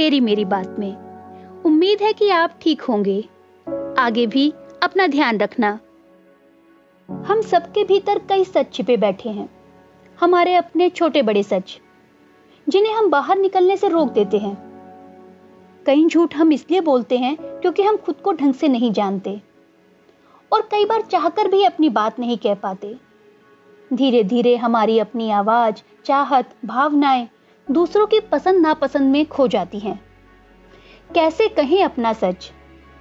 तेरी मेरी बात में। उम्मीद है कि आप ठीक होंगे। आगे भी अपना ध्यान रखना। हम सबके भीतर कई सच छिपे बैठे हैं। हमारे अपने छोटे बड़े सच, जिन्हें हम बाहर निकलने से रोक देते हैं। कई झूठ हम इसलिए बोलते हैं क्योंकि हम खुद को ढंग से नहीं जानते। और कई बार चाहकर भी अपनी बात नहीं कह पाते। धीरे धीरे हमारी अपनी आवाज़, चाहत, भावनाएँ दूसरों की पसंद नापसंद में खो जाती हैं। कैसे कहें अपना सच?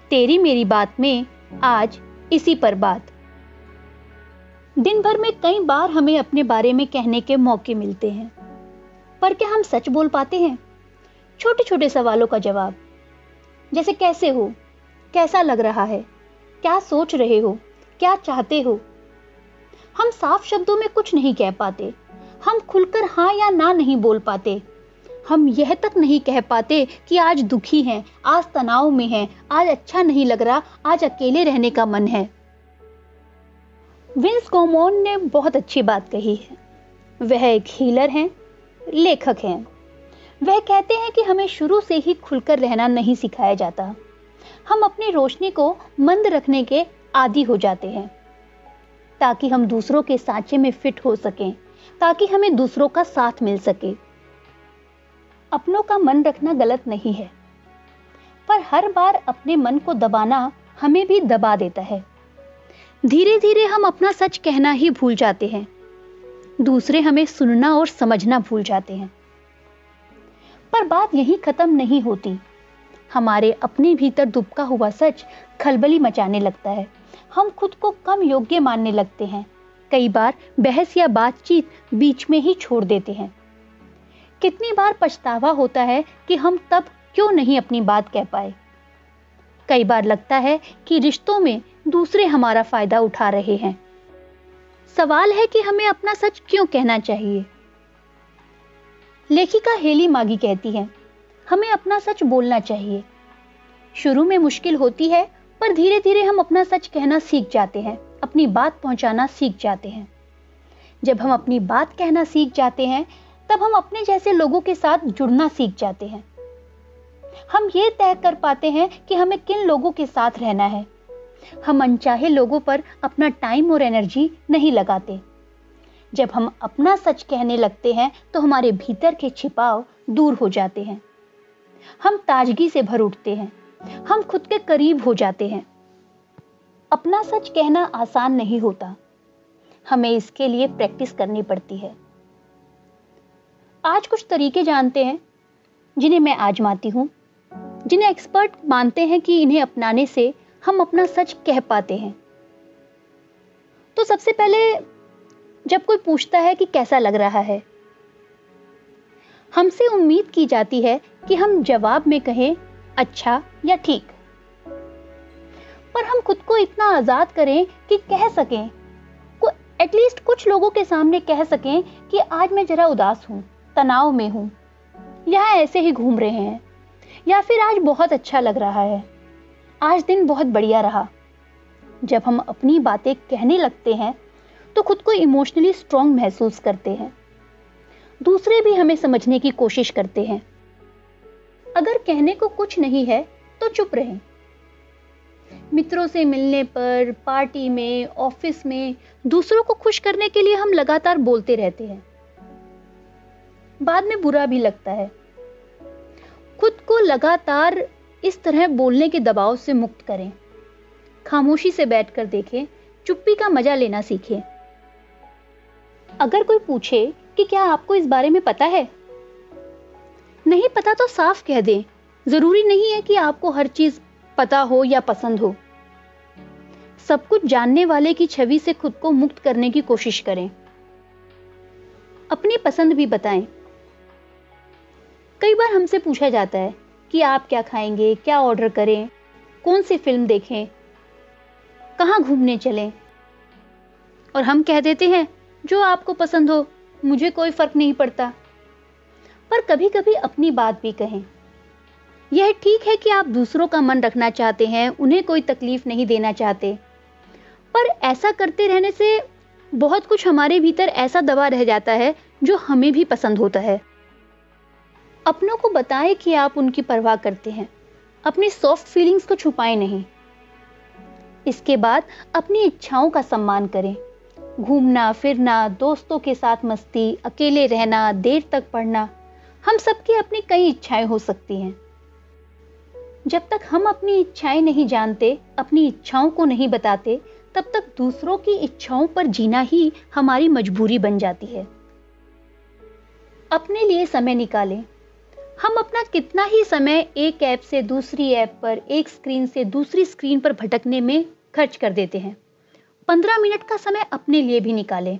तेरी मेरी बात में आज इसी पर बात। दिन भर में कई बार हमें अपने बारे में कहने के मौके मिलते हैं। पर क्या हम सच बोल पाते हैं? छोटे छोटे सवालों का जवाब। जैसे कैसे हो? कैसा लग रहा है? क्या सोच रहे हो? क्या चाहते हो? हम साफ़ शब्दों में कुछ नहीं कह पाते। हम खुलकर हाँ या ना नहीं बोल पाते। हम यह तक नहीं कह पाते कि आज दुखी हैं, आज तनाव में हैं, आज अच्छा नहीं लग रहा, आज अकेले रहने का मन है। विंस गोमोन ने बहुत अच्छी बात कही है। वह एक हीलर हैं, लेखक हैं। वह कहते हैं कि हमें शुरू से ही खुलकर रहना नहीं सिखाया जाता। हम अपनी रोशनी को मंद रखने के आदि हो जाते हैं, ताकि हम दूसरों के सांचे में फिट हो सकें। ताकि हमें दूसरों का साथ मिल सके। अपनों का मन रखना गलत नहीं है, पर हर बार अपने मन को दबाना हमें भी दबा देता है। धीरे धीरे हम अपना सच कहना ही भूल जाते हैं। दूसरे हमें सुनना और समझना भूल जाते हैं। पर बात यही खत्म नहीं होती। हमारे अपने भीतर दुबका हुआ सच खलबली मचाने लगता है। हम खुद को कम योग्य मानने लगते हैं। कई बार बहस या बातचीत बीच में ही छोड़ देते हैं। कितनी बार पछतावा होता है कि हम तब क्यों नहीं अपनी बात कह पाए? कई बार लगता है कि रिश्तों में दूसरे हमारा फ़ायदा उठा रहे हैं। सवाल है कि हमें अपना सच क्यों कहना चाहिए? लेखिका हेली मागी कहती है, हमें अपना सच बोलना चाहिए। शुरू में मुश्किल होती है, पर धीरे धीरे हम अपना सच कहना सीख जाते हैं। अपनी बात पहुंचाना सीख जाते हैं। जब हम अपनी बात कहना सीख जाते हैं, तब हम अपने जैसे लोगों के साथ जुड़ना सीख जाते हैं। हम ये तय कर पाते हैं कि हमें किन लोगों के साथ रहना है। हम अनचाहे लोगों पर अपना टाइम और एनर्जी नहीं लगाते। जब हम अपना सच कहने लगते हैं तो हमारे भीतर के छिपाव दूर हो जाते हैं। हम ताजगी से भर उठते हैं। हम खुद के करीब हो जाते हैं। अपना सच कहना आसान नहीं होता। हमें इसके लिए प्रैक्टिस करनी पड़ती है। आज कुछ तरीके जानते हैं, जिन्हें मैं आजमाती हूँ, जिन्हें एक्सपर्ट मानते हैं कि इन्हें अपनाने से हम अपना सच कह पाते हैं। तो सबसे पहले, जब कोई पूछता है कि कैसा लग रहा है, हमसे उम्मीद की जाती है कि हम जवाब में कहें अच्छा या ठीक। हम खुद को इतना आज़ाद करें कि कह सकें। एटलीस्ट कुछ लोगों के सामने कह सकें कि आज मैं जरा उदास हूँ, तनाव में हूँ, या ऐसे ही घूम रहे हैं, या फिर आज बहुत अच्छा लग रहा है। आज दिन बहुत बढ़िया रहा। जब हम अपनी बातें कहने लगते हैं तो खुद को इमोशनली स्ट्रांग महसूस करते हैं। दूसरे भी हमें समझने की कोशिश करते हैं। अगर कहने को कुछ नहीं है तो चुप रहें। मित्रों से मिलने पर, पार्टी में, ऑफ़िस में, दूसरों को खुश करने के लिए हम लगातार बोलते रहते हैं। बाद में बुरा भी लगता है। खुद को लगातार इस तरह बोलने के दबाव से मुक्त करें। खामोशी से बैठकर देखें, चुप्पी का मज़ा लेना सीखें। अगर कोई पूछे कि क्या आपको इस बारे में पता है? नहीं पता तो साफ़ कह दें, ज़रूरी नहीं है कि आपको हर चीज़ पता हो या पसंद हो। सब कुछ जानने वाले की छवि से खुद को मुक्त करने की कोशिश करें। अपनी पसंद भी बताएँ। कई बार हमसे पूछा जाता है कि आप क्या खाएँगे, क्या ऑर्डर करें, कौन सी फ़िल्म देखें, कहाँ घूमने चलें। और हम कह देते हैं, जो आपको पसंद हो, मुझे कोई फ़र्क नहीं पड़ता। पर कभी कभी अपनी बात भी कहें। यह ठीक है कि आप दूसरों का मन रखना चाहते हैं, उन्हें कोई तकलीफ़ नहीं देना चाहते। पर ऐसा करते रहने से बहुत कुछ हमारे भीतर ऐसा दबा रह जाता है, जो हमें भी पसंद होता है। अपनों को बताएँ कि आप उनकी परवाह करते हैं। अपनी सॉफ्ट फीलिंग्स को छुपाएँ नहीं। इसके बाद अपनी इच्छाओं का सम्मान करें। घूमना, फिरना, दोस्तों के साथ मस्ती, अकेले रहना, देर तक पढ़ना, हम सबकी अपनी कई इच्छाएँ हो सकती हैं। जब तक हम अपनी इच्छाएँ नहीं जानते, अपनी इच्छाओं को नहीं बताते, तब तक दूसरों की इच्छाओं पर जीना ही हमारी मजबूरी बन जाती है। अपने लिए समय निकालें। हम अपना कितना ही समय एक ऐप से दूसरी ऐप पर, एक स्क्रीन से दूसरी स्क्रीन पर भटकने में खर्च कर देते हैं। पंद्रह मिनट का समय अपने लिए भी निकालें।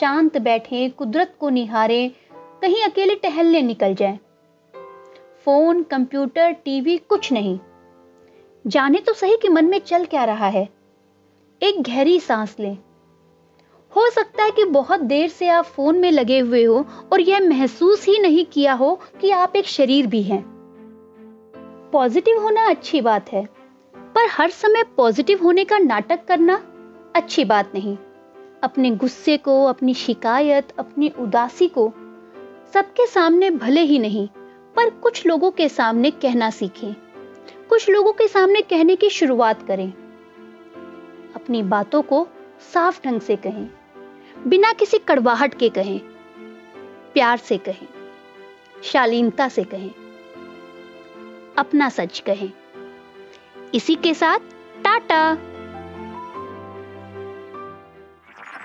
शांत बैठें, कुदरत को निहारें, कहीं अकेले टहलने निकल जाएँ। फ़ोन, कंप्यूटर, टीवी, कुछ नहीं। जाने तो सही कि मन में चल क्या रहा है। एक गहरी सांस लें। हो सकता है कि बहुत देर से आप फ़ोन में लगे हुए हो और यह महसूस ही नहीं किया हो कि आप एक शरीर भी हैं। पॉजिटिव होना अच्छी बात है, पर हर समय पॉजिटिव होने का नाटक करना अच्छी बात नहीं। अपने गुस्से को, अपनी शिकायत, अपनी उदासी को सबके सामने भले ही नहीं। पर कुछ लोगों के सामने कहना सीखें। कुछ लोगों के सामने कहने की शुरुआत करें। अपनी बातों को साफ़ ढंग से कहें। बिना किसी कड़वाहट के कहें। प्यार से कहें। शालीनता से कहें। अपना सच कहें। इसी के साथ टाटा।